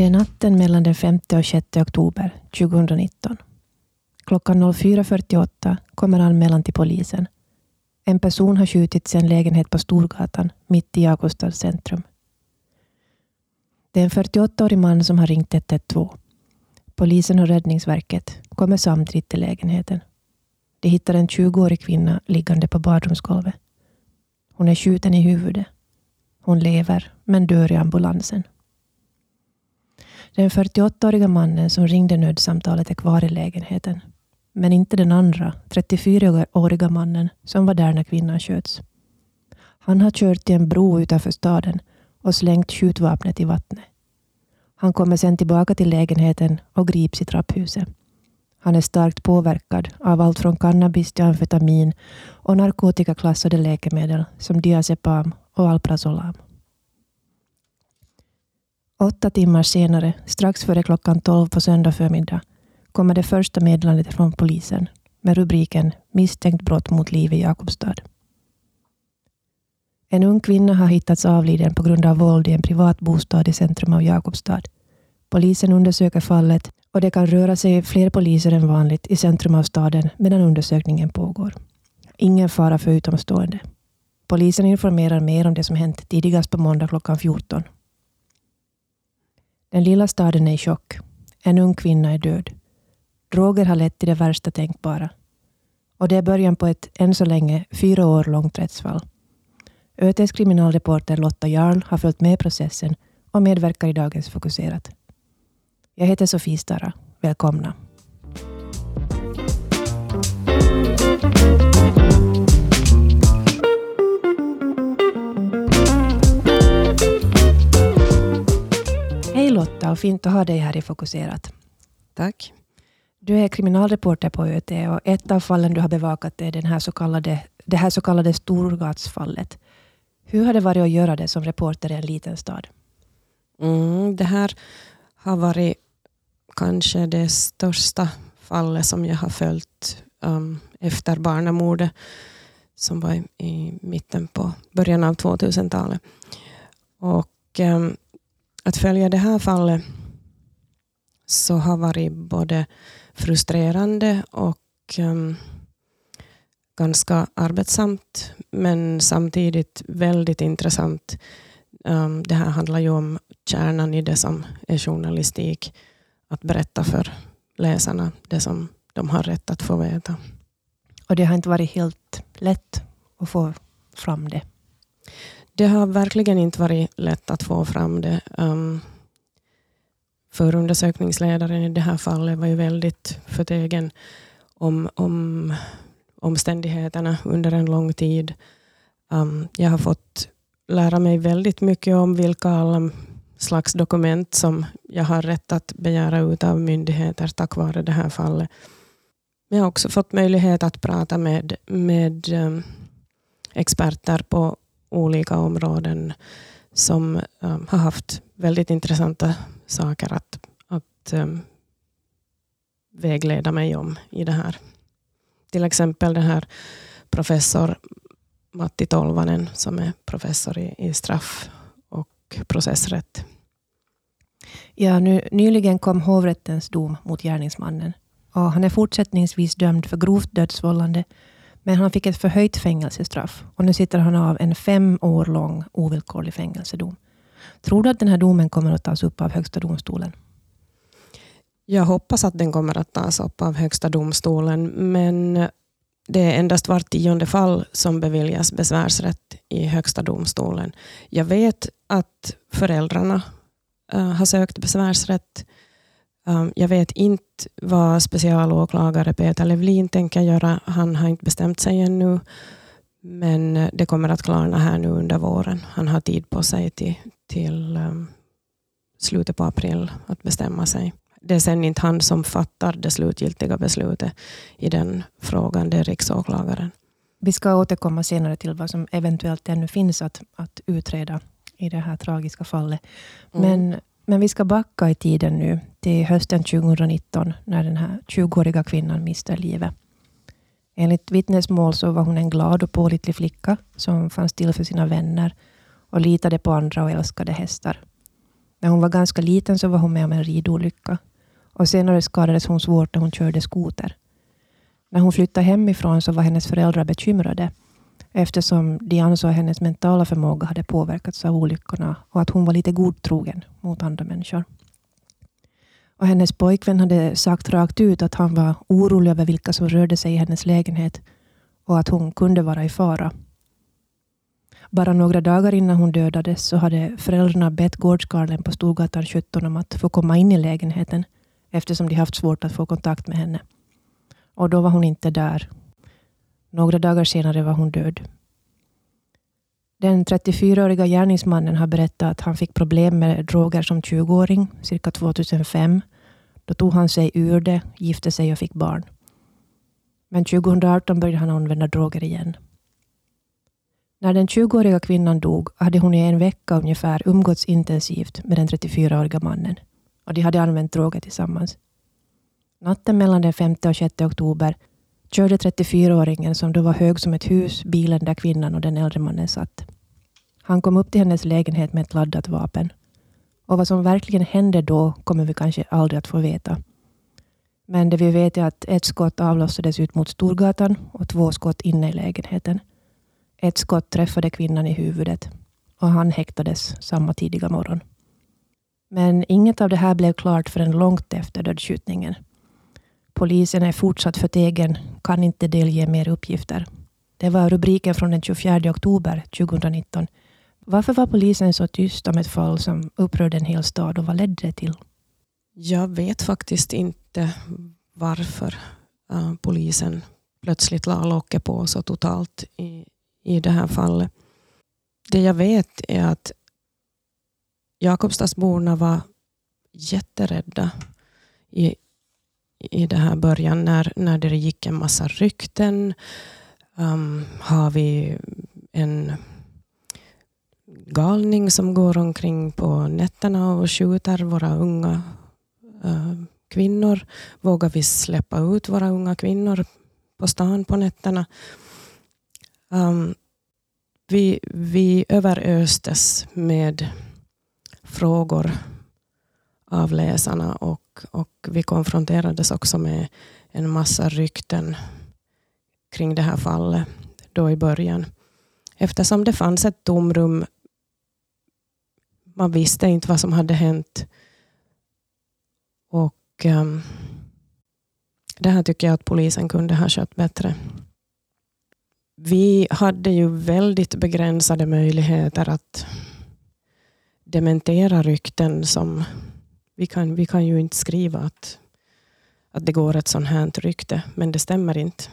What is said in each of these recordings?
Det är natten mellan den 5 och 6 oktober 2019. Klockan 04.48 kommer anmälan till polisen. En person har skjutits i en lägenhet på Storgatan, mitt i Jakobstads centrum. Det är en 48-årig man som har ringt 112. Polisen och Räddningsverket kommer samtidigt till lägenheten. De hittar en 20-årig kvinna liggande på badrumsgolvet. Hon är skjuten i huvudet. Hon lever, men dör i ambulansen. Den 48-åriga mannen som ringde nödsamtalet är kvar i lägenheten. Men inte den andra, 34-åriga mannen som var där när kvinnan sköts. Han har kört till en bro utanför staden och slängt skjutvapnet i vattnet. Han kommer sen tillbaka till lägenheten och grips i trapphuset. Han är starkt påverkad av allt från cannabis till amfetamin och narkotikaklassade läkemedel som diazepam och alprazolam. Åtta timmar senare, strax före klockan tolv på söndag förmiddag, kommer det första meddelandet från polisen med rubriken Misstänkt brott mot liv i Jakobstad. En ung kvinna har hittats avliden på grund av våld i en privat bostad i centrum av Jakobstad. Polisen undersöker fallet och det kan röra sig fler poliser än vanligt i centrum av staden medan undersökningen pågår. Ingen fara för utomstående. Polisen informerar mer om det som hänt tidigast på måndag klockan 14. Den lilla staden är i chock. En ung kvinna är död. Droger har lett till det värsta tänkbara. Och det är början på ett än så länge fyra år långt rättsfall. ÖTs kriminalreporter Lotta Jarl har följt med processen och medverkar i dagens Fokuserat. Jag heter Sofie Stara. Välkomna. Hej Lotta och fint att ha dig här i Fokuserat. Tack. Du är kriminalreporter på ÖT och ett av fallen du har bevakat är den här så kallade, det här så kallade Storgatsfallet. Hur har det varit att göra det som reporter i en liten stad? Mm, det här har varit kanske det största fallet som jag har följt um, efter barnamordet som var i, i, mitten på början av 2000-talet. Och um, att följa det här fallet så har varit både frustrerande och um, ganska arbetsamt, men samtidigt väldigt intressant. Um, det här handlar ju om kärnan i det som är journalistik, att berätta för läsarna det som de har rätt att få veta. Och det har inte varit helt lätt att få fram det? Det har verkligen inte varit lätt att få fram det. Um, förundersökningsledaren i det här fallet var ju väldigt förtegen om, om omständigheterna under en lång tid. Um, jag har fått lära mig väldigt mycket om vilka alla slags dokument som jag har rätt att begära ut av myndigheter tack vare det här fallet. Men jag har också fått möjlighet att prata med, med um, experter på olika områden som um, har haft väldigt intressanta saker att, att um, vägleda mig om i det här. Till exempel den här professor Matti Tolvanen som är professor i, i straff och processrätt. Ja, nu, nyligen kom hovrättens dom mot gärningsmannen. Och han är fortsättningsvis dömd för grovt dödsvållande, men han fick ett förhöjt fängelsestraff. Och nu sitter han av en fem år lång ovillkorlig fängelsedom. Tror du att den här domen kommer att tas upp av Högsta domstolen? Jag hoppas att den kommer att tas upp av Högsta domstolen, men det är endast vart tionde fall som beviljas besvärsrätt i Högsta domstolen. Jag vet att föräldrarna eh, har sökt besvärsrätt. Um, jag vet inte vad specialåklagare Peter Levlin tänker göra. Han har inte bestämt sig ännu. Men det kommer att klarna här nu under våren. Han har tid på sig till, till um, slutet på april att bestämma sig. Det är sen inte han som fattar det slutgiltiga beslutet i den frågan, det är riksåklagaren. Vi ska återkomma senare till vad som eventuellt ännu finns att, att utreda i det här tragiska fallet. Mm. Men, men vi ska backa i tiden nu till hösten 2019 när den här 20-åriga kvinnan mister livet. Enligt vittnesmål så var hon en glad och pålitlig flicka som fanns till för sina vänner och litade på andra och älskade hästar. När hon var ganska liten så var hon med om en ridolycka. Och senare skadades hon svårt när hon körde skoter. När hon flyttade hemifrån så var hennes föräldrar bekymrade eftersom de ansåg att hennes mentala förmåga hade påverkats av olyckorna och att hon var lite godtrogen mot andra människor. Och hennes pojkvän hade sagt rakt ut att han var orolig över vilka som rörde sig i hennes lägenhet och att hon kunde vara i fara. Bara några dagar innan hon dödades så hade föräldrarna bett gårdskarlen på Storgatan 17 om att få komma in i lägenheten eftersom de haft svårt att få kontakt med henne. Och då var hon inte där. Några dagar senare var hon död. Den 34-åriga gärningsmannen har berättat att han fick problem med droger som 20-åring, cirka 2005. Då tog han sig ur det, gifte sig och fick barn. Men 2018 började han använda droger igen. När den 20-åriga kvinnan dog hade hon i en vecka ungefär umgåtts intensivt med den 34-åriga mannen och de hade använt droger tillsammans. Natten mellan den 5 och 6 oktober körde 34-åringen, som då var hög som ett hus, bilen där kvinnan och den äldre mannen satt. Han kom upp till hennes lägenhet med ett laddat vapen. Och vad som verkligen hände då kommer vi kanske aldrig att få veta. Men det vi vet är att ett skott avlossades ut mot Storgatan och två skott inne i lägenheten. Ett skott träffade kvinnan i huvudet och han häktades samma tidiga morgon. Men inget av det här blev klart förrän långt efter dödsskjutningen. Polisen är fortsatt förtegen, kan inte delge mer uppgifter. Det var rubriken från den 24 oktober 2019. Varför var polisen så tyst om ett fall som upprörde en hel stad och vad ledde det till? Jag vet faktiskt inte varför uh, polisen plötsligt la locket på så totalt i, i det här fallet. Det jag vet är att Jakobstadsborna var jätterädda i, i det här början när, när det gick en massa rykten. Um, har vi en galning som går omkring på nätterna och skjuter våra unga uh, kvinnor? Vågar vi släppa ut våra unga kvinnor på stan på nätterna? Um, vi, vi överöstes med frågor av läsarna och, och vi konfronterades också med en massa rykten kring det här fallet då i början. Eftersom det fanns ett tomrum. Man visste inte vad som hade hänt. Och um, Det här tycker jag att polisen kunde ha skött bättre. Vi hade ju väldigt begränsade möjligheter att dementera rykten som vi kan, vi kan ju inte skriva att, att det går ett sånt här rykte, men det stämmer inte.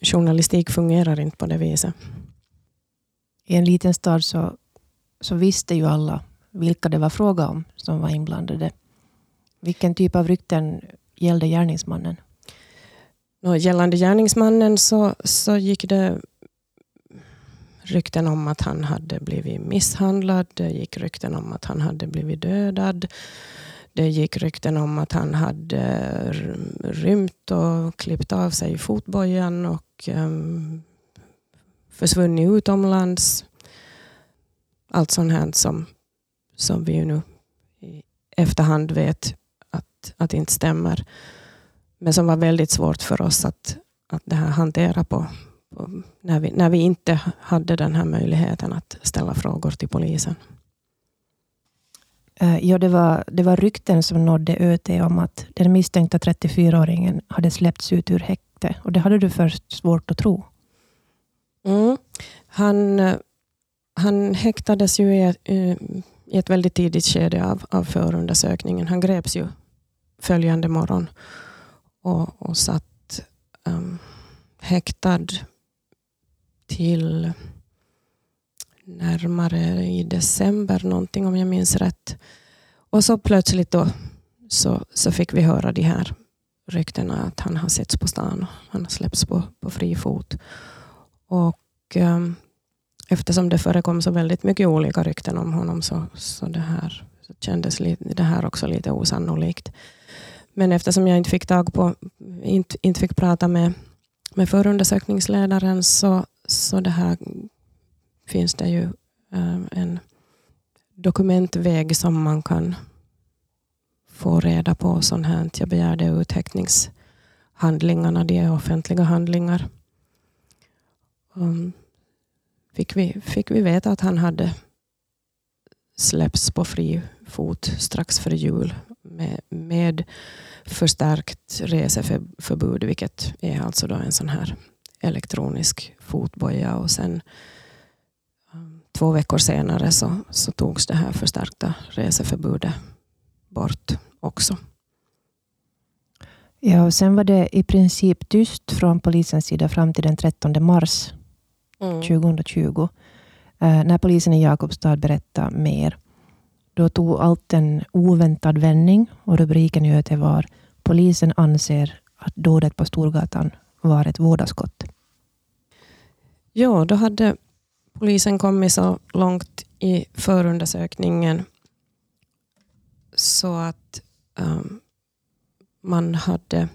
Journalistik fungerar inte på det viset. I en liten stad så, så visste ju alla vilka det var fråga om som var inblandade. Vilken typ av rykten gällde gärningsmannen? Nå, gällande gärningsmannen så, så gick det rykten om att han hade blivit misshandlad. Det gick rykten om att han hade blivit dödad. Det gick rykten om att han hade rymt och klippt av sig fotbojan och um, försvunnit utomlands. Allt sånt här som, som vi nu i efterhand vet att, att inte stämmer. Men som var väldigt svårt för oss att, att det här hantera på, på, när, vi, när vi inte hade den här möjligheten att ställa frågor till polisen. Eh, ja, det var, det var rykten som nådde ÖT om att den misstänkta 34-åringen hade släppts ut ur häkte. Och det hade du först svårt att tro. Mm. Han, han häktades ju i, i ett väldigt tidigt skede av, av förundersökningen. Han greps ju följande morgon och, och satt um, häktad till närmare i december någonting om jag minns rätt. Och så plötsligt då så, så fick vi höra de här ryktena att han har setts på stan och han har släppts på, på fri fot. Och eh, eftersom det förekom så väldigt mycket olika rykten om honom så, så, det här, så kändes li, det här också lite osannolikt. Men eftersom jag inte fick tag på, inte, inte fick prata med, med förundersökningsledaren så, så det här finns det ju eh, en dokumentväg som man kan få reda på sånt här. Jag begärde uthäktningshandlingarna, de är offentliga handlingar. Um, fick, vi, fick vi veta att han hade släppts på fri fot strax före jul med, med förstärkt reseförbud, vilket är alltså då en sån här elektronisk fotboja. Och sen två veckor senare så, så togs det här förstärkta reseförbudet bort också. Ja, och sen var det i princip tyst från polisens sida fram till den 13 mars mm. 2020. Eh, när polisen i Jakobstad berättade mer. Då tog allt en oväntad vändning och rubriken i ÖT var Polisen anser att dådet på Storgatan var ett vådaskott. Ja, då hade polisen kommit så långt i förundersökningen så att um, man hade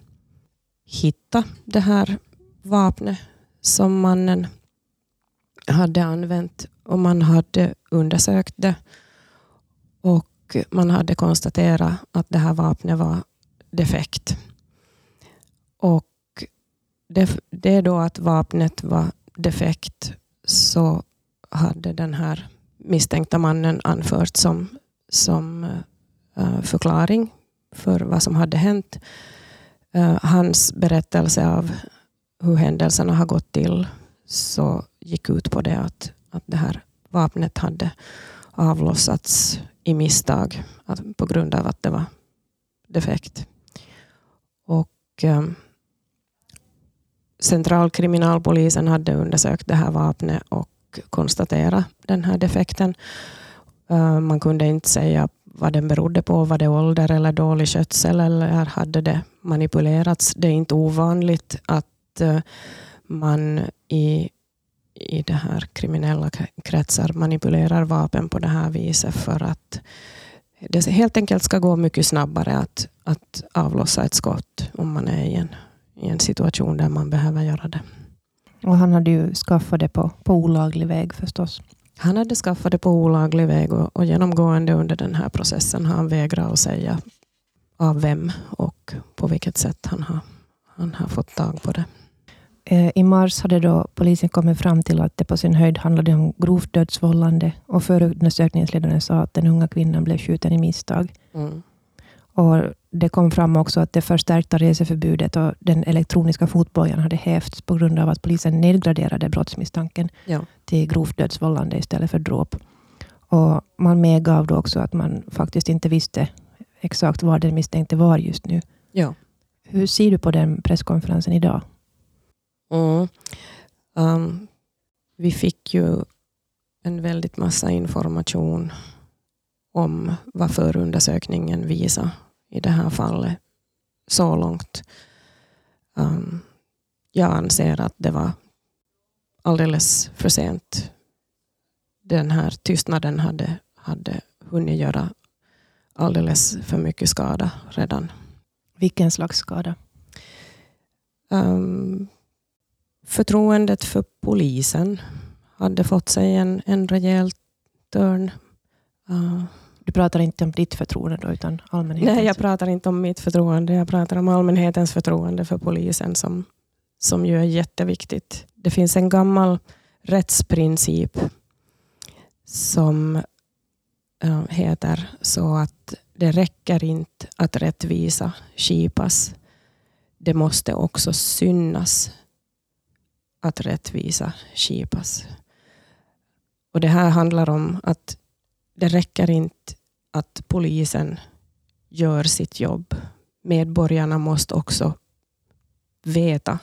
hittat det här vapnet som mannen hade använt och man hade undersökt det och man hade konstaterat att det här vapnet var defekt. Och det, det då att vapnet var defekt så hade den här misstänkta mannen anfört som, som uh, förklaring för vad som hade hänt. Uh, hans berättelse av hur händelserna har gått till så gick ut på det att, att det här vapnet hade avlossats i misstag på grund av att det var defekt. Och um, Centralkriminalpolisen hade undersökt det här vapnet och konstaterat den här defekten. Eh, man kunde inte säga vad den berodde på. Var det ålder eller dålig skötsel eller hade det manipulerats? Det är inte ovanligt att eh, man i i det här kriminella kretsar manipulerar vapen på det här viset för att det helt enkelt ska gå mycket snabbare att, att avlossa ett skott om man är i en, i en situation där man behöver göra det. Och han hade ju skaffat det på, på olaglig väg förstås. Han hade skaffat det på olaglig väg och, och genomgående under den här processen har han vägrat att säga av vem och på vilket sätt han har, han har fått tag på det. Eh, I mars hade då polisen kommit fram till att det på sin höjd handlade om grovt dödsvållande och förundersökningsledaren sa att den unga kvinnan blev skjuten i misstag. Mm. Och Det kom fram också att det förstärkta reseförbudet och den elektroniska fotbojan hade hävts på grund av att polisen nedgraderade brottsmisstanken ja. till grovt dödsvållande istället för dråp. Och man medgav då också att man faktiskt inte visste exakt var den misstänkte var just nu. Ja. Hur ser du på den presskonferensen idag? Mm. Um, vi fick ju en väldigt massa information om vad förundersökningen visar i det här fallet så långt. Um, jag anser att det var alldeles för sent. Den här tystnaden hade, hade hunnit göra alldeles för mycket skada redan. Vilken slags skada? Um, Förtroendet för polisen hade fått sig en, en rejäl törn. Uh, du pratar inte om ditt förtroende då, utan allmänhetens? Nej, jag pratar inte om mitt förtroende. Jag pratar om allmänhetens förtroende för polisen som, som ju är jätteviktigt. Det finns en gammal rättsprincip som äh, heter så att det räcker inte att rättvisa skipas. Det måste också synas att rättvisa skipas. Och det här handlar om att det räcker inte att polisen gör sitt jobb. Medborgarna måste också veta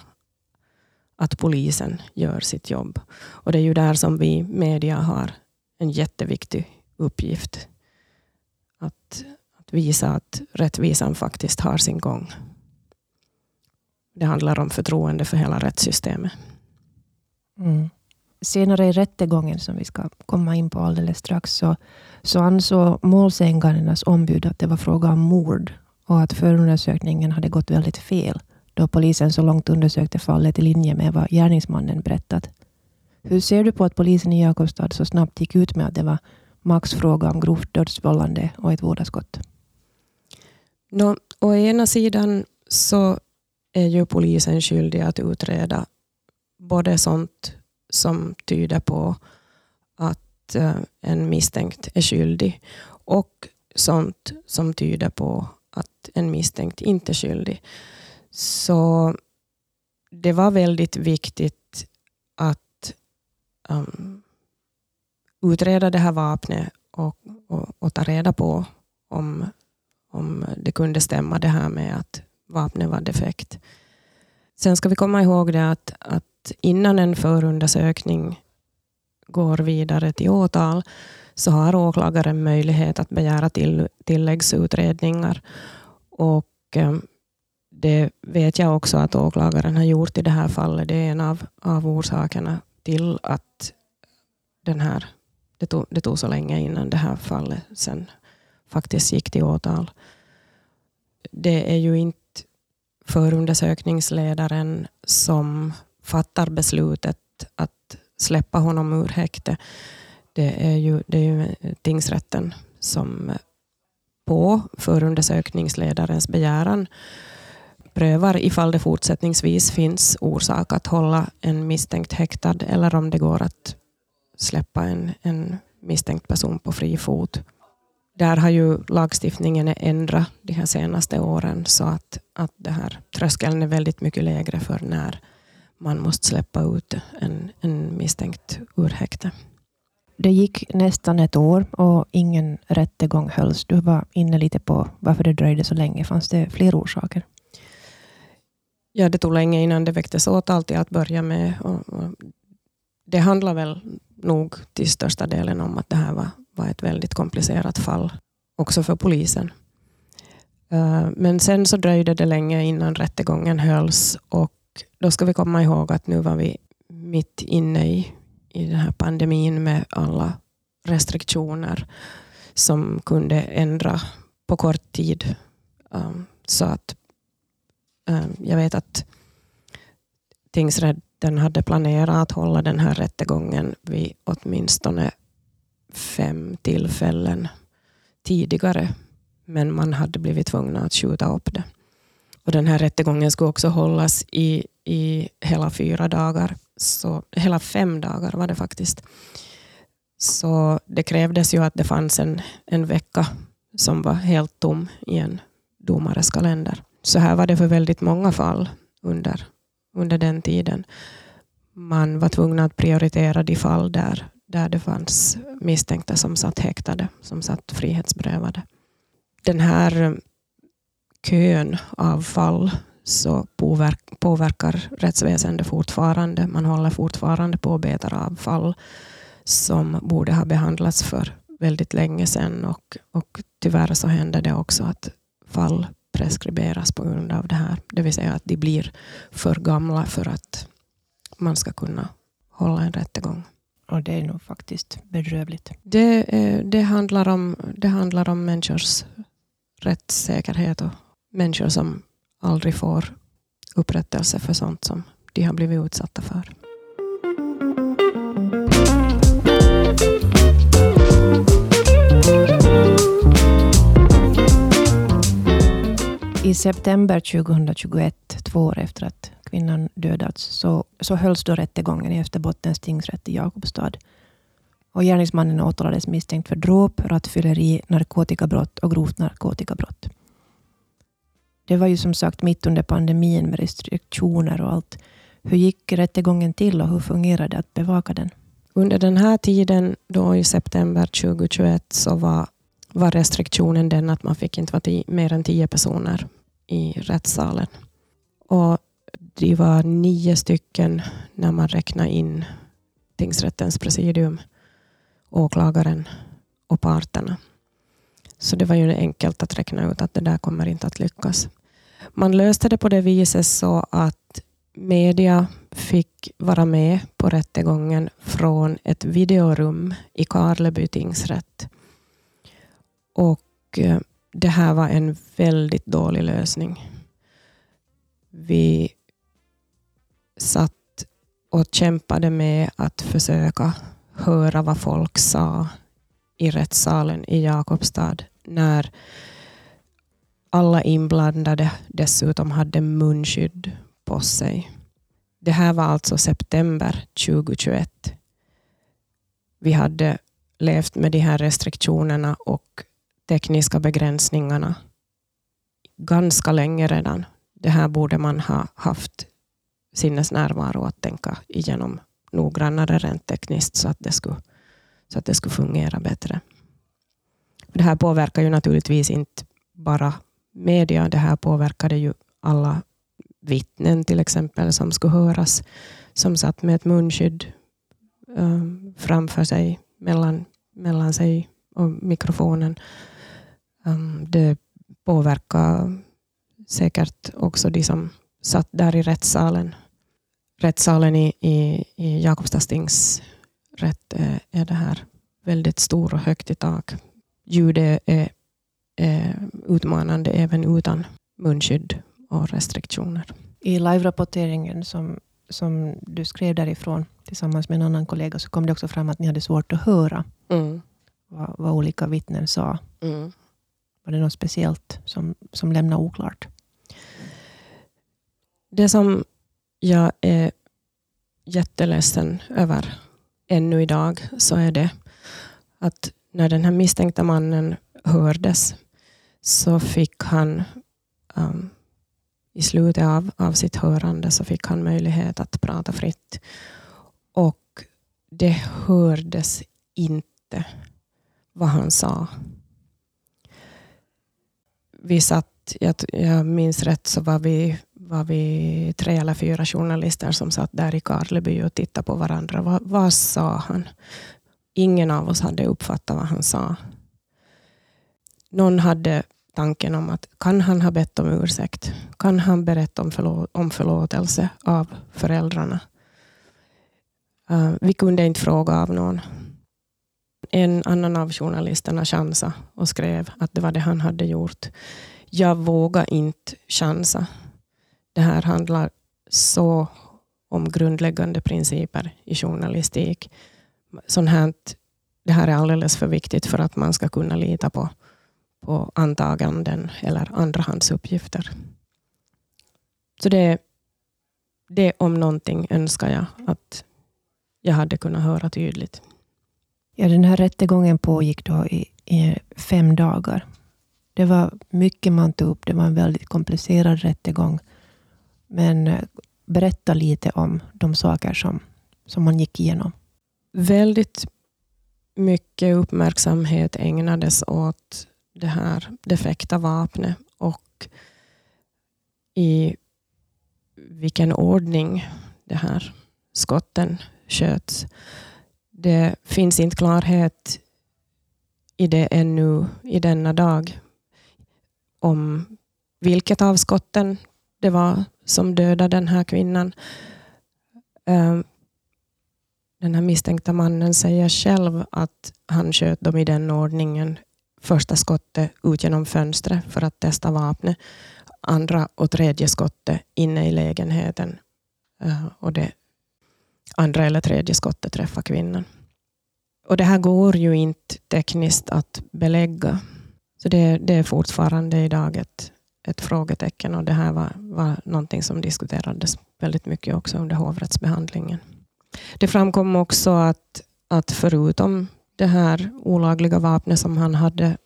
att polisen gör sitt jobb. Och det är ju där som vi media har en jätteviktig uppgift. Att, att visa att rättvisan faktiskt har sin gång. Det handlar om förtroende för hela rättssystemet. Mm. Senare i rättegången, som vi ska komma in på alldeles strax, så, så ansåg målsägandenas ombud att det var fråga om mord och att förundersökningen hade gått väldigt fel, då polisen så långt undersökte fallet i linje med vad gärningsmannen berättat. Hur ser du på att polisen i Jakobstad så snabbt gick ut med att det var Max fråga om grovt dödsvållande och ett vådaskott. Nå, å ena sidan så är ju polisen skyldig att utreda både sånt som tyder på att eh, en misstänkt är skyldig och sånt som tyder på att en misstänkt inte är skyldig. Så det var väldigt viktigt att um, utreda det här vapnet och, och, och, ta reda på om, om det kunde stämma det här med att vapnet var defekt. Sen ska vi komma ihåg det att, att innan en förundersökning går vidare till åtal så har åklagaren möjlighet att begära till, tilläggsutredningar. Och eh, det vet jag också att åklagaren har gjort i det här fallet. Det är en av, av orsakerna till att den här, det, tog, det tog så länge innan det här fallet sen faktiskt gick till åtal. Det är ju inte förundersökningsledaren som fattar beslutet att släppa honom ur häkte. Det är ju, det är ju tingsrätten som på förundersökningsledarens begäran prövar ifall det fortsättningsvis finns orsak att hålla en misstänkt häktad eller om det går att släppa en, en misstänkt person på fri fot. Där har ju lagstiftningen ändrat de här senaste åren så att, att det här tröskeln är väldigt mycket lägre för när man måste släppa ut en, en misstänkt ur häkte. Det gick nästan ett år och ingen rättegång hölls. Du var inne lite på varför det dröjde så länge. Fanns det fler orsaker? Ja, det tog länge innan det väcktes åtal till att börja med. Det handlar väl nog till största delen om att det här var, var ett väldigt komplicerat fall, också för polisen. Uh, men sen så dröjde det länge innan rättegången hölls och då ska vi komma ihåg att nu var vi mitt inne i, i den här pandemin med alla restriktioner som kunde ändra på kort tid. Um, så att um, jag vet att tingsrätten hade planerat att hålla den här rättegången vid åtminstone fem tillfällen tidigare. Men man hade blivit tvungna att skjuta upp det. Och den här rättegången skulle också hållas i, i hela fyra dagar. Så, hela fem dagar var det faktiskt. Så det krävdes ju att det fanns en, en vecka som var helt tom i en domares kalender. Så här var det för väldigt många fall under, under den tiden. Man var tvungen att prioritera de fall där, där det fanns misstänkta som satt häktade, som satt frihetsberövade. Den här kön av fall så påverkar rättsväsendet fortfarande. Man håller fortfarande på att beta av fall som borde ha behandlats för väldigt länge sedan och, och tyvärr så händer det också att fall preskriberas på grund av det här. Det vill säga att de blir för gamla för att man ska kunna hålla en rättegång. Och det är nog faktiskt bedrövligt. Det, det, handlar, om, det handlar om människors rättssäkerhet och människor som aldrig får upprättelse för sånt som de har blivit utsatta för. I september 2021, två år efter att kvinnan dödats, så, så hölls då rättegången i Österbottens tingsrätt i Jakobstad. Och gärningsmannen åtalades misstänkt för dråp, rattfylleri, narkotikabrott och grovt narkotikabrott. Det var ju som sagt mitt under pandemin med restriktioner och allt. Hur gick rättegången till och hur fungerade det att bevaka den? Under den här tiden, då i september 2021, så var, var restriktionen den att man fick inte vara tio, mer än tio personer i rättssalen. Och det var nio stycken när man räknade in tingsrättens presidium, åklagaren och parterna. Så det var ju enkelt att räkna ut att det där kommer inte att lyckas. Man löste det på det viset så att media fick vara med på rättegången från ett videorum i Karleby tingsrätt. Och eh, det här var en väldigt dålig lösning. Vi satt och kämpade med att försöka höra vad folk sa i rättssalen i Jakobstad när alla inblandade dessutom hade munskydd på sig. Det här var alltså september 2021. Vi hade levt med de här restriktionerna och tekniska begränsningarna ganska länge redan. Det här borde man ha haft sinnesnärvaro att tänka igenom noggrannare rent tekniskt så att det skulle, så att det skulle fungera bättre. Det här påverkar ju naturligtvis inte bara media, det här påverkade ju alla vittnen till exempel som skulle höras, som satt med ett munskydd eh, framför sig, mellan, mellan sig och mikrofonen. Um, det påverkar säkert också de som satt där i rättssalen. Rättssalen i, i, i Jakobstads tingsrätt är, eh, är det här väldigt stor och högt i tak. Ljudet är, är utmanande även utan munskydd och restriktioner. I live-rapporteringen som, som du skrev därifrån tillsammans med en annan kollega så kom det också fram att ni hade svårt att höra mm. vad, vad, olika vittnen sa. Mm. Var det något speciellt som, som lämnade oklart? Det som jag är jätteledsen över ännu idag så är det att när den här misstänkta mannen hördes så fick han um, i slutet av, av sitt hörande så fick han möjlighet att prata fritt. Och det hördes inte vad han sa. Vi satt, jag, jag minns rätt, så var vi, var vi tre eller fyra journalister som satt där i Karleby och tittade på varandra. Va, vad sa han? Ingen av oss hade uppfattat vad han sa. Någon hade tanken om att kan han ha bett om ursäkt? Kan han berätta om, förlå om förlåtelse av föräldrarna? Uh, vi kunde inte fråga av någon. En annan av journalisterna chansade och skrev att det var det han hade gjort. Jag vågar inte chansa. Det här handlar så om grundläggande principer i journalistik. Sånt här, det här är alldeles för viktigt för att man ska kunna lita på på antaganden eller andrahandsuppgifter. Så det, det om någonting önskar jag att jag hade kunnat höra tydligt. Ja, den här rättegången pågick då i, i fem dagar. Det var mycket man tog upp. Det var en väldigt komplicerad rättegång. Men eh, berätta lite om de saker som, som man gick igenom. Väldigt mycket uppmärksamhet ägnades åt det här defekta vapnet och i vilken ordning det här skotten sköts. Det finns inte klarhet i det ännu i denna dag om vilket av skotten det var som dödade den här kvinnan. Ehm, den här misstänkta mannen säger själv att han sköt dem i den ordningen första skottet ut genom fönstret för att testa vapnet. Andra och tredje skottet inne i lägenheten. Eh, och det andra eller tredje skottet träffar kvinnan. Och det här går ju inte tekniskt att belägga. Så det, det är fortfarande idag ett, ett frågetecken och det här var, var någonting som diskuterades väldigt mycket också under hovrättsbehandlingen. Det framkom också att, att förutom det här olagliga vapnet som han hade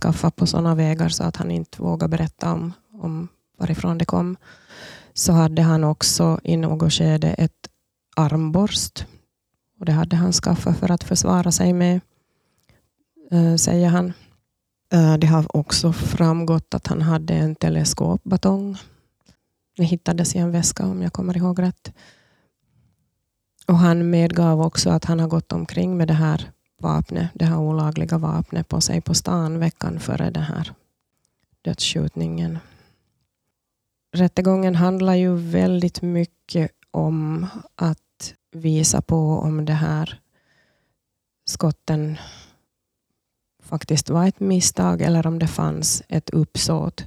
skaffat på sådana vägar så att han inte vågade berätta om, om varifrån det kom, så hade han också i något skede ett armborst. Och det hade han skaffat för att försvara sig med, äh, säger han. Äh, det har också framgått att han hade en teleskopbatong. Det hittades i en väska om jag kommer ihåg rätt. Och han medgav också att han har gått omkring med det här vapnet, det här olagliga vapnet på sig på stan veckan före den här dödsskjutningen. Rättegången handlar ju väldigt mycket om att visa på om det här skotten faktiskt var ett misstag eller om det fanns ett uppsåt.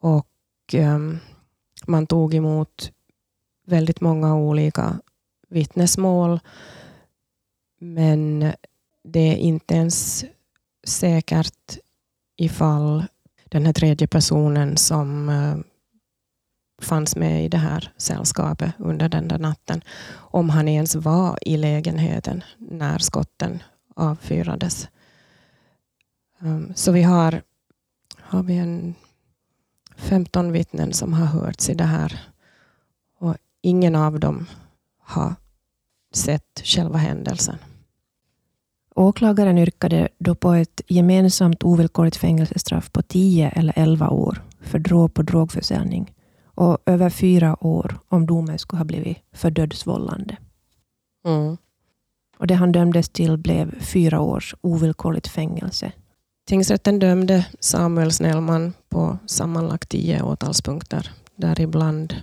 Och um, man tog emot väldigt många olika vittnesmål. Men det är inte ens säkert ifall den här tredje personen som eh, fanns med i det här sällskapet under den där natten, om han ens var i lägenheten när skotten avfyrades. Um, så vi har, har vi en 15 vittnen som har hörts i det här och ingen av dem har sett själva händelsen. Åklagaren yrkade då på ett gemensamt ovillkorligt fängelsestraff på 10 eller 11 år för dråp och drogförsäljning och över fyra år om domen skulle ha blivit för dödsvållande. Mm. Och det han dömdes till blev fyra års ovillkorligt fängelse. Tingsrätten dömde Samuel Snellman på sammanlagt tio åtalspunkter, däribland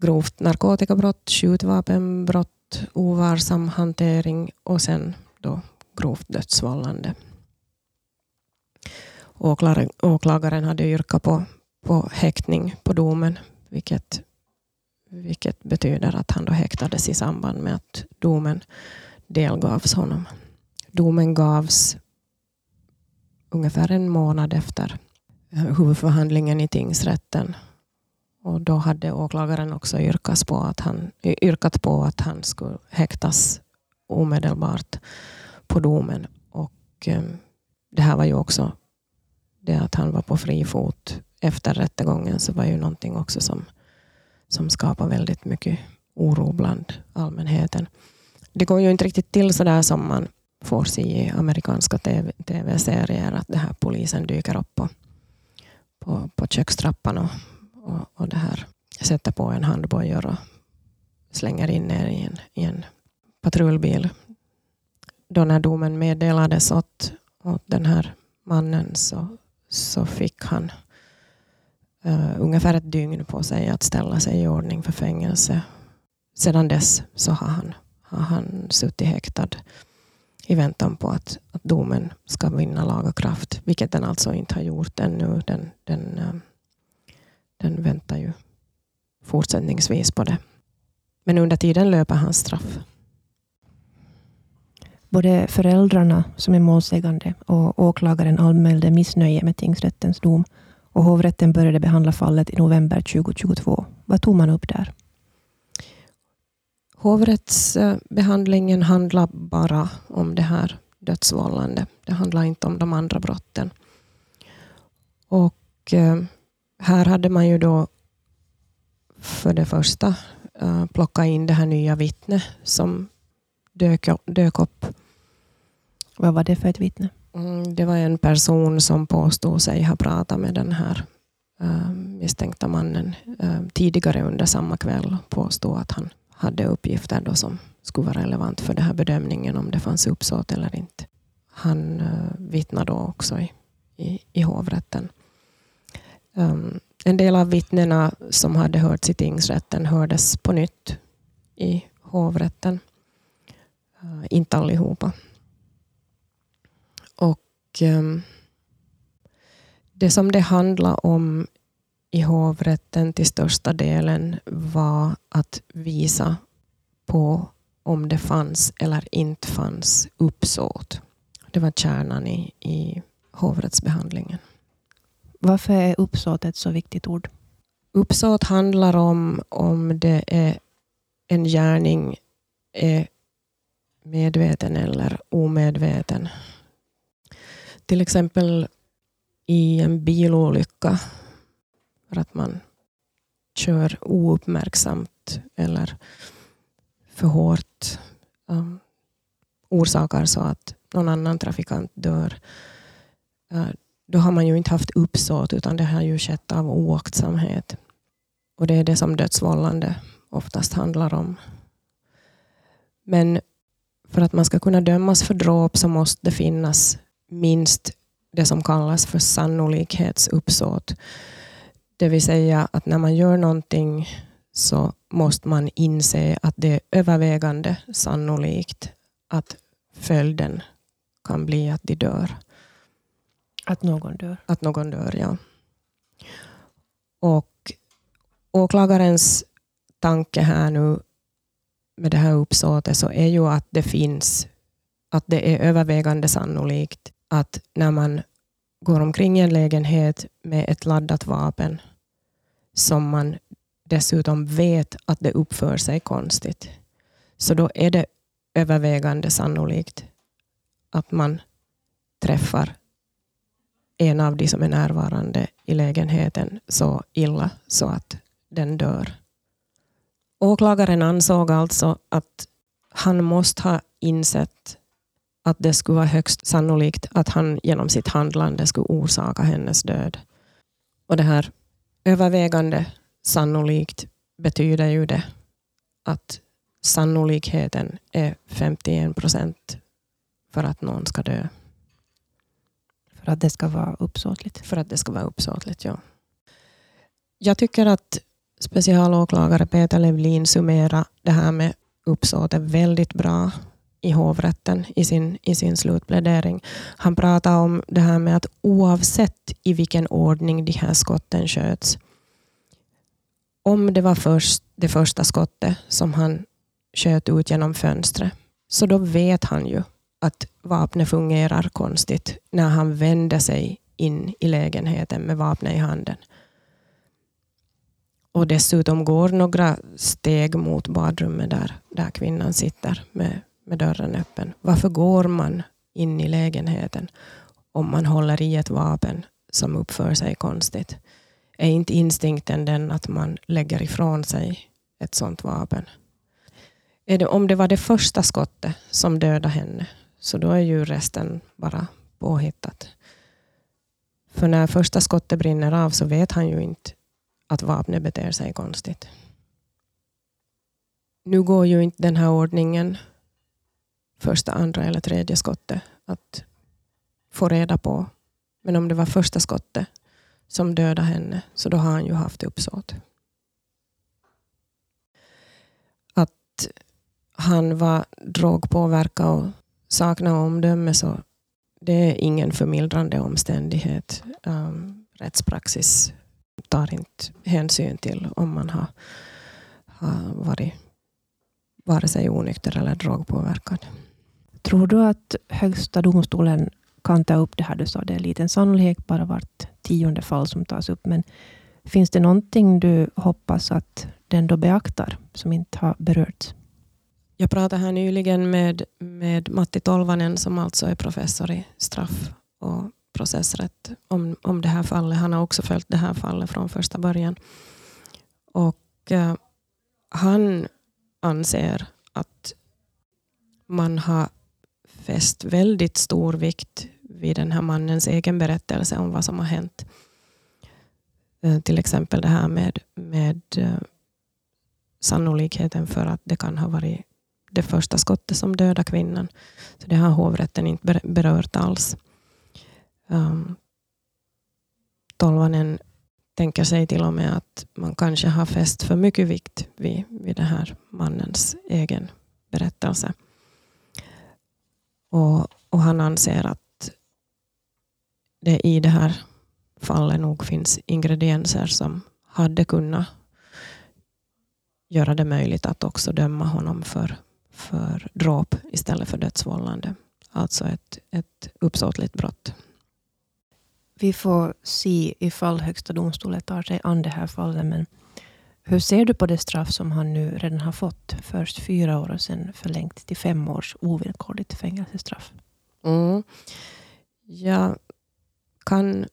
grovt narkotikabrott, skjutvapenbrott, ovarsam hantering och sen då grovt dödsvållande. Åklagaren, hade yrkat på, på häktning på domen, vilket, vilket betyder att han då häktades i samband med att domen delgavs honom. Domen gavs ungefär en månad efter huvudförhandlingen i tingsrätten. Och då hade åklagaren också yrkat på att han, yrkat på att han skulle häktas omedelbart på domen. Och eh, det här var ju också det att han var på fri fot efter rättegången så var ju någonting också som, som skapar väldigt mycket oro bland allmänheten. Det går ju inte riktigt till så där som man får se i amerikanska tv-serier att det här polisen dyker upp på, på, på kökstrappan och, och, och det här sätter på en handbojor och slänger in er i en, i en patrullbil. Då när domen meddelades åt, åt den här mannen så, så fick han uh, ungefär ett dygn på sig att ställa sig i ordning för fängelse. Sedan dess så har han, har han suttit häktad i väntan på att, att domen ska vinna laga kraft, vilket den alltså inte har gjort ännu. Den, den, eh, den väntar ju fortsättningsvis på det. Men under tiden löper hans straff. Både föräldrarna som är målsägande och åklagaren anmälde missnöje med tingsrättens dom och hovrätten började behandla fallet i november 2022. Vad tog man upp där? Hovrättsbehandlingen handlar bara om det här dödsvållande. Det handlar inte om de andra brotten. Och eh, här hade man ju då för det första eh, plockat in det här nya vittnet som dök, dök upp. Vad var det för ett vittne? Mm, det var en person som påstod sig ha pratat med den här uh, misstänkta mannen uh, tidigare under samma kväll. Påstod att han hade uppgifter då som skulle vara relevant för den här bedömningen om det fanns uppsåt eller inte. Han uh, vittnade då också i, i, i hovrätten. Um, en del av vittnena som hade hörts i tingsrätten hördes på nytt i hovrätten. Uh, inte allihopa. Och um, det som det handlade om i hovrätten till största delen var att visa på om det fanns eller inte fanns uppsåt. Det var kärnan i, i hovrättsbehandlingen. Varför är uppsåt ett så viktigt ord? Uppsåt handlar om om det är en gärning är medveten eller omedveten. Till exempel i en bilolycka för att man kör ouppmärksamt eller för hårt um, orsakar så att någon annan trafikant dör. Uh, då har man ju inte haft uppsåt utan det har ju skett av oaktsamhet. Och det är det som dödsvållande oftast handlar om. Men för att man ska kunna dömas för dråp så måste det finnas minst det som kallas för sannolikhetsuppsåt. Det vill säga att när man gör någonting så måste man inse att det är övervägande sannolikt att följden kan bli att de dör. Att någon dör? Att någon dör, ja. Och åklagarens tanke här nu med det här uppsåtet så är ju att det finns att det är övervägande sannolikt att när man går omkring i en lägenhet med ett laddat vapen som man dessutom vet att det uppför sig konstigt, så då är det övervägande sannolikt att man träffar en av de som är närvarande i lägenheten så illa så att den dör. Åklagaren ansåg alltså att han måste ha insett att det skulle vara högst sannolikt att han genom sitt handlande skulle orsaka hennes död. Och det här övervägande sannolikt betyder ju det att sannolikheten är 51 procent för att någon ska dö. För att det ska vara uppsåtligt? För att det ska vara uppsåtligt, ja. Jag tycker att specialåklagare Peter Levlin summerar det här med uppsåtet väldigt bra i hovrätten i sin, i sin slutplädering. Han pratar om det här med att oavsett i vilken ordning de här skotten sköts, om det var först det första skottet som han sköt ut genom fönstret, så då vet han ju att vapnet fungerar konstigt när han vänder sig in i lägenheten med vapnet i handen. Och dessutom går några steg mot badrummet där, där kvinnan sitter med, med dörren öppen. Varför går man in i lägenheten om man håller i ett vapen som uppför sig konstigt? Är inte instinkten den att man lägger ifrån sig ett sådant vapen? Är det, om det var det första skottet som dödade henne, så då är ju resten bara påhittat. För när första skottet brinner av så vet han ju inte att vapnet beter sig konstigt. Nu går ju inte den här ordningen, första, andra eller tredje skottet, att få reda på. Men om det var första skottet som dödade henne, så då har han ju haft uppsåt. Att han var drogpåverkad och sakna omdöme, så det är ingen förmildrande omständighet. Um, rättspraxis tar inte hänsyn till om man har, har varit vare sig onykter eller drogpåverkad. Tror du att Högsta domstolen kan ta upp det här? Du sa det är liten sannolikhet, bara vart tionde fall som tas upp. Men finns det någonting du hoppas att den då beaktar som inte har berörts? Jag pratade här nyligen med, med Matti Tolvanen som alltså är professor i straff och processrätt om, om det här fallet. Han har också följt det här fallet från första början. Och eh, han anser att man har fäst väldigt stor vikt vid den här mannens egen berättelse om vad som har hänt. Eh, till exempel det här med, med eh, sannolikheten för att det kan ha varit det första skottet som dödade kvinnan. Så det har hovrätten inte berört alls. Um, Tolvanen tänker sig till och med att man kanske har fäst för mycket vikt vid, vid den här mannens egen berättelse. Och, och han anser att det i det här fallet nog finns ingredienser som hade kunnat göra det möjligt att också döma honom för, för dråp istället för dödsvållande. Alltså ett, ett uppsåtligt brott. Vi får se ifall Högsta domstolen tar sig an det här fallet. Men hur ser du på det straff som han nu redan har fått? Först fyra år och sen förlängt till fem års ovillkorligt fängelsestraff. Mm. Jag kan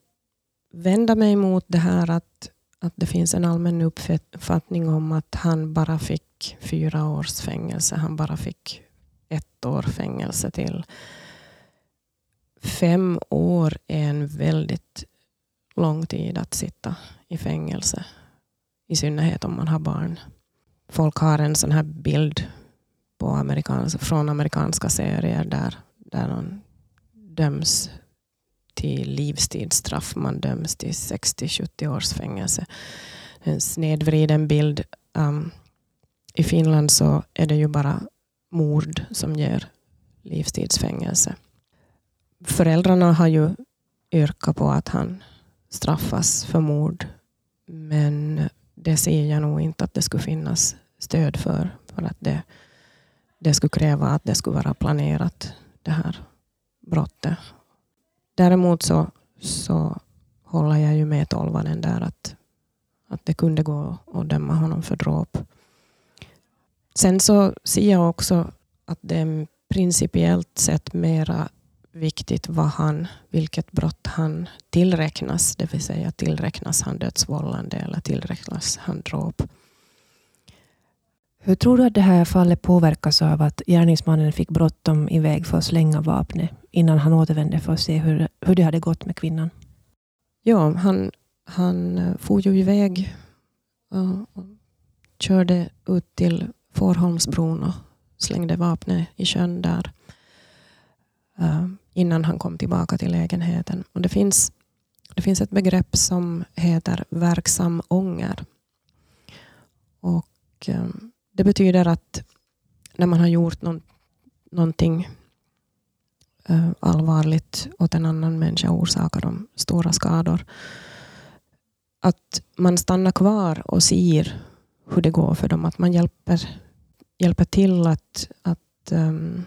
vända mig mot det här att, att det finns en allmän uppfattning om att han bara fick fyra års fängelse. Han bara fick ett år fängelse till fem år är en väldigt lång tid att sitta i fängelse. I synnerhet om man har barn. Folk har en sån här bild på amerikans från amerikanska serier där, där någon döms till livstidsstraff. Man döms till 60-70 års fängelse. En snedvriden bild. Um, I Finland så är det ju bara mord som ger livstidsfängelse föräldrarna har ju yrkat på att han straffas för mord. Men det ser jag nog inte att det skulle finnas stöd för. För att det, det skulle kräva att det skulle vara planerat. det här brottet. Däremot så, så håller jag ju med tolvanen där att, att det kunde gå att döma honom för dråp. Sen så ser jag också att det är principiellt sett mera viktigt vad han, vilket brott han tillräknas, det vill säga tillräknas han dödsvållande eller tillräknas han dråp. Hur tror du att det här fallet påverkas av att gärningsmannen fick bråttom iväg för att slänga vapnet innan han återvände för att se hur, hur det hade gått med kvinnan? Ja, han, han for ju iväg och, körde ut till Fårholmsbron och slängde vapnet i sjön där eh, innan han kom tillbaka till lägenheten. Och det, finns, det finns ett begrepp som heter verksam ånger. Och, eh, det betyder att när man har gjort någon, någonting uh, allvarligt åt en annan människa och orsakar dem stora skador, att man stannar kvar och ser hur det går för dem. Att man hjälper, hjälper till att, att um,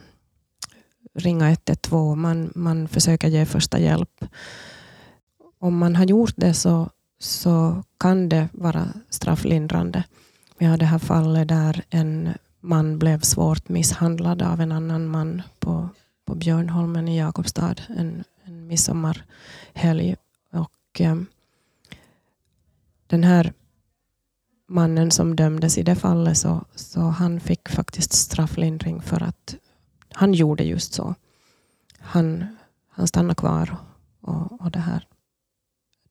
ringa 112. Man, man försöker ge första hjälp. Om man har gjort det så, så kan det vara strafflindrande. Vi har det här fallet där en man blev svårt misshandlad av en annan man på, på Björnholmen i Jakobstad en, en midsommarhelg. Och, eh, den här mannen som dömdes i det fallet så, så han fick faktiskt strafflindring för att han gjorde just så. Han, han stannade kvar och, och det här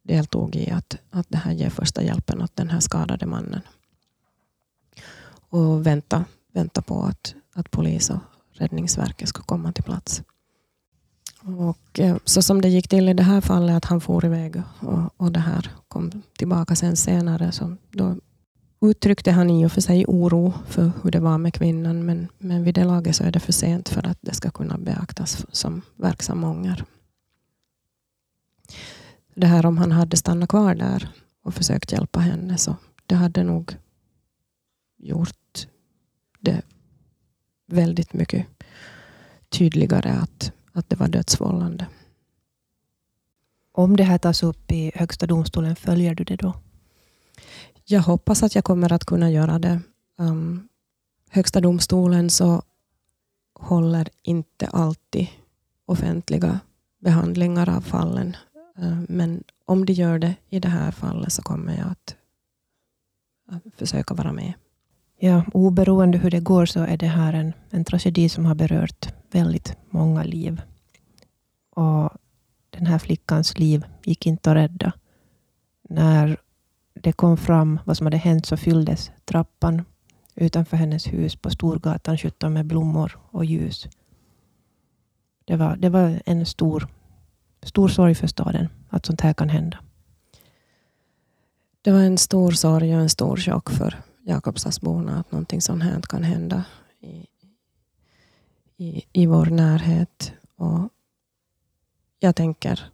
deltog i att, att det här ger första hjälpen åt den här skadade mannen och vänta, vänta på att, att polis och räddningsverket ska komma till plats. Och eh, så som det gick till i det här fallet, att han for iväg och, och det här kom tillbaka sen senare, så då uttryckte han i och för sig oro för hur det var med kvinnan, men, men vid det laget så är det för sent för att det ska kunna beaktas som verksam ånger. Det här om han hade stannat kvar där och försökt hjälpa henne, så det hade nog gjort det väldigt mycket tydligare att, att det var dödsvållande. Om det här tas upp i Högsta domstolen, följer du det då? Jag hoppas att jag kommer att kunna göra det. Um, Högsta domstolen så håller inte alltid offentliga behandlingar av fallen. Uh, men om de gör det i det här fallet så kommer jag att, att försöka vara med. Ja, oberoende hur det går så är det här en, en tragedi som har berört väldigt många liv. Och den här flickans liv gick inte att rädda. När det kom fram vad som hade hänt så fylldes trappan utanför hennes hus på Storgatan 17 med blommor och ljus. Det var, det var en stor, stor sorg för staden att sånt här kan hända. Det var en stor sorg och en stor chock för Jakobstadsborna att någonting sånt här kan hända i, i, i vår närhet. Och jag tänker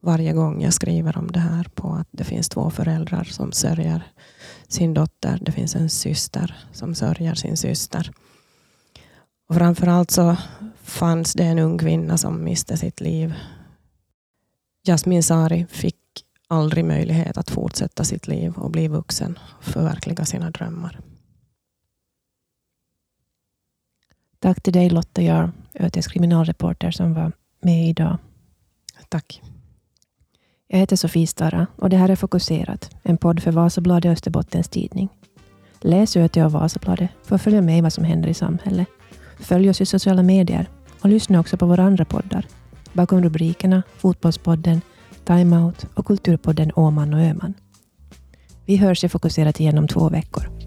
varje gång jag skriver om det här på att det finns två föräldrar som sörjer sin dotter. Det finns en syster som sörjer sin syster. Och framförallt så fanns det en ung kvinna som miste sitt liv. Jasmin Sari fick aldrig möjlighet att fortsätta sitt liv och bli vuxen och förverkliga sina drömmar. Tack till dig Lotta Jarl, ÖTs kriminalreporter som var med idag. Tack. Jag heter Sofie Stara och det här är Fokuserat, en podd för Vasabladet Österbottens Tidning. Läs ÖT och Vasabladet för att följa med vad som händer i samhället. Följ oss i sociala medier och lyssna också på våra andra poddar. Bakom rubrikerna, Fotbollspodden, Timeout och Kulturpodden Åman och Öman. Vi hörs i Fokuserat igen om två veckor.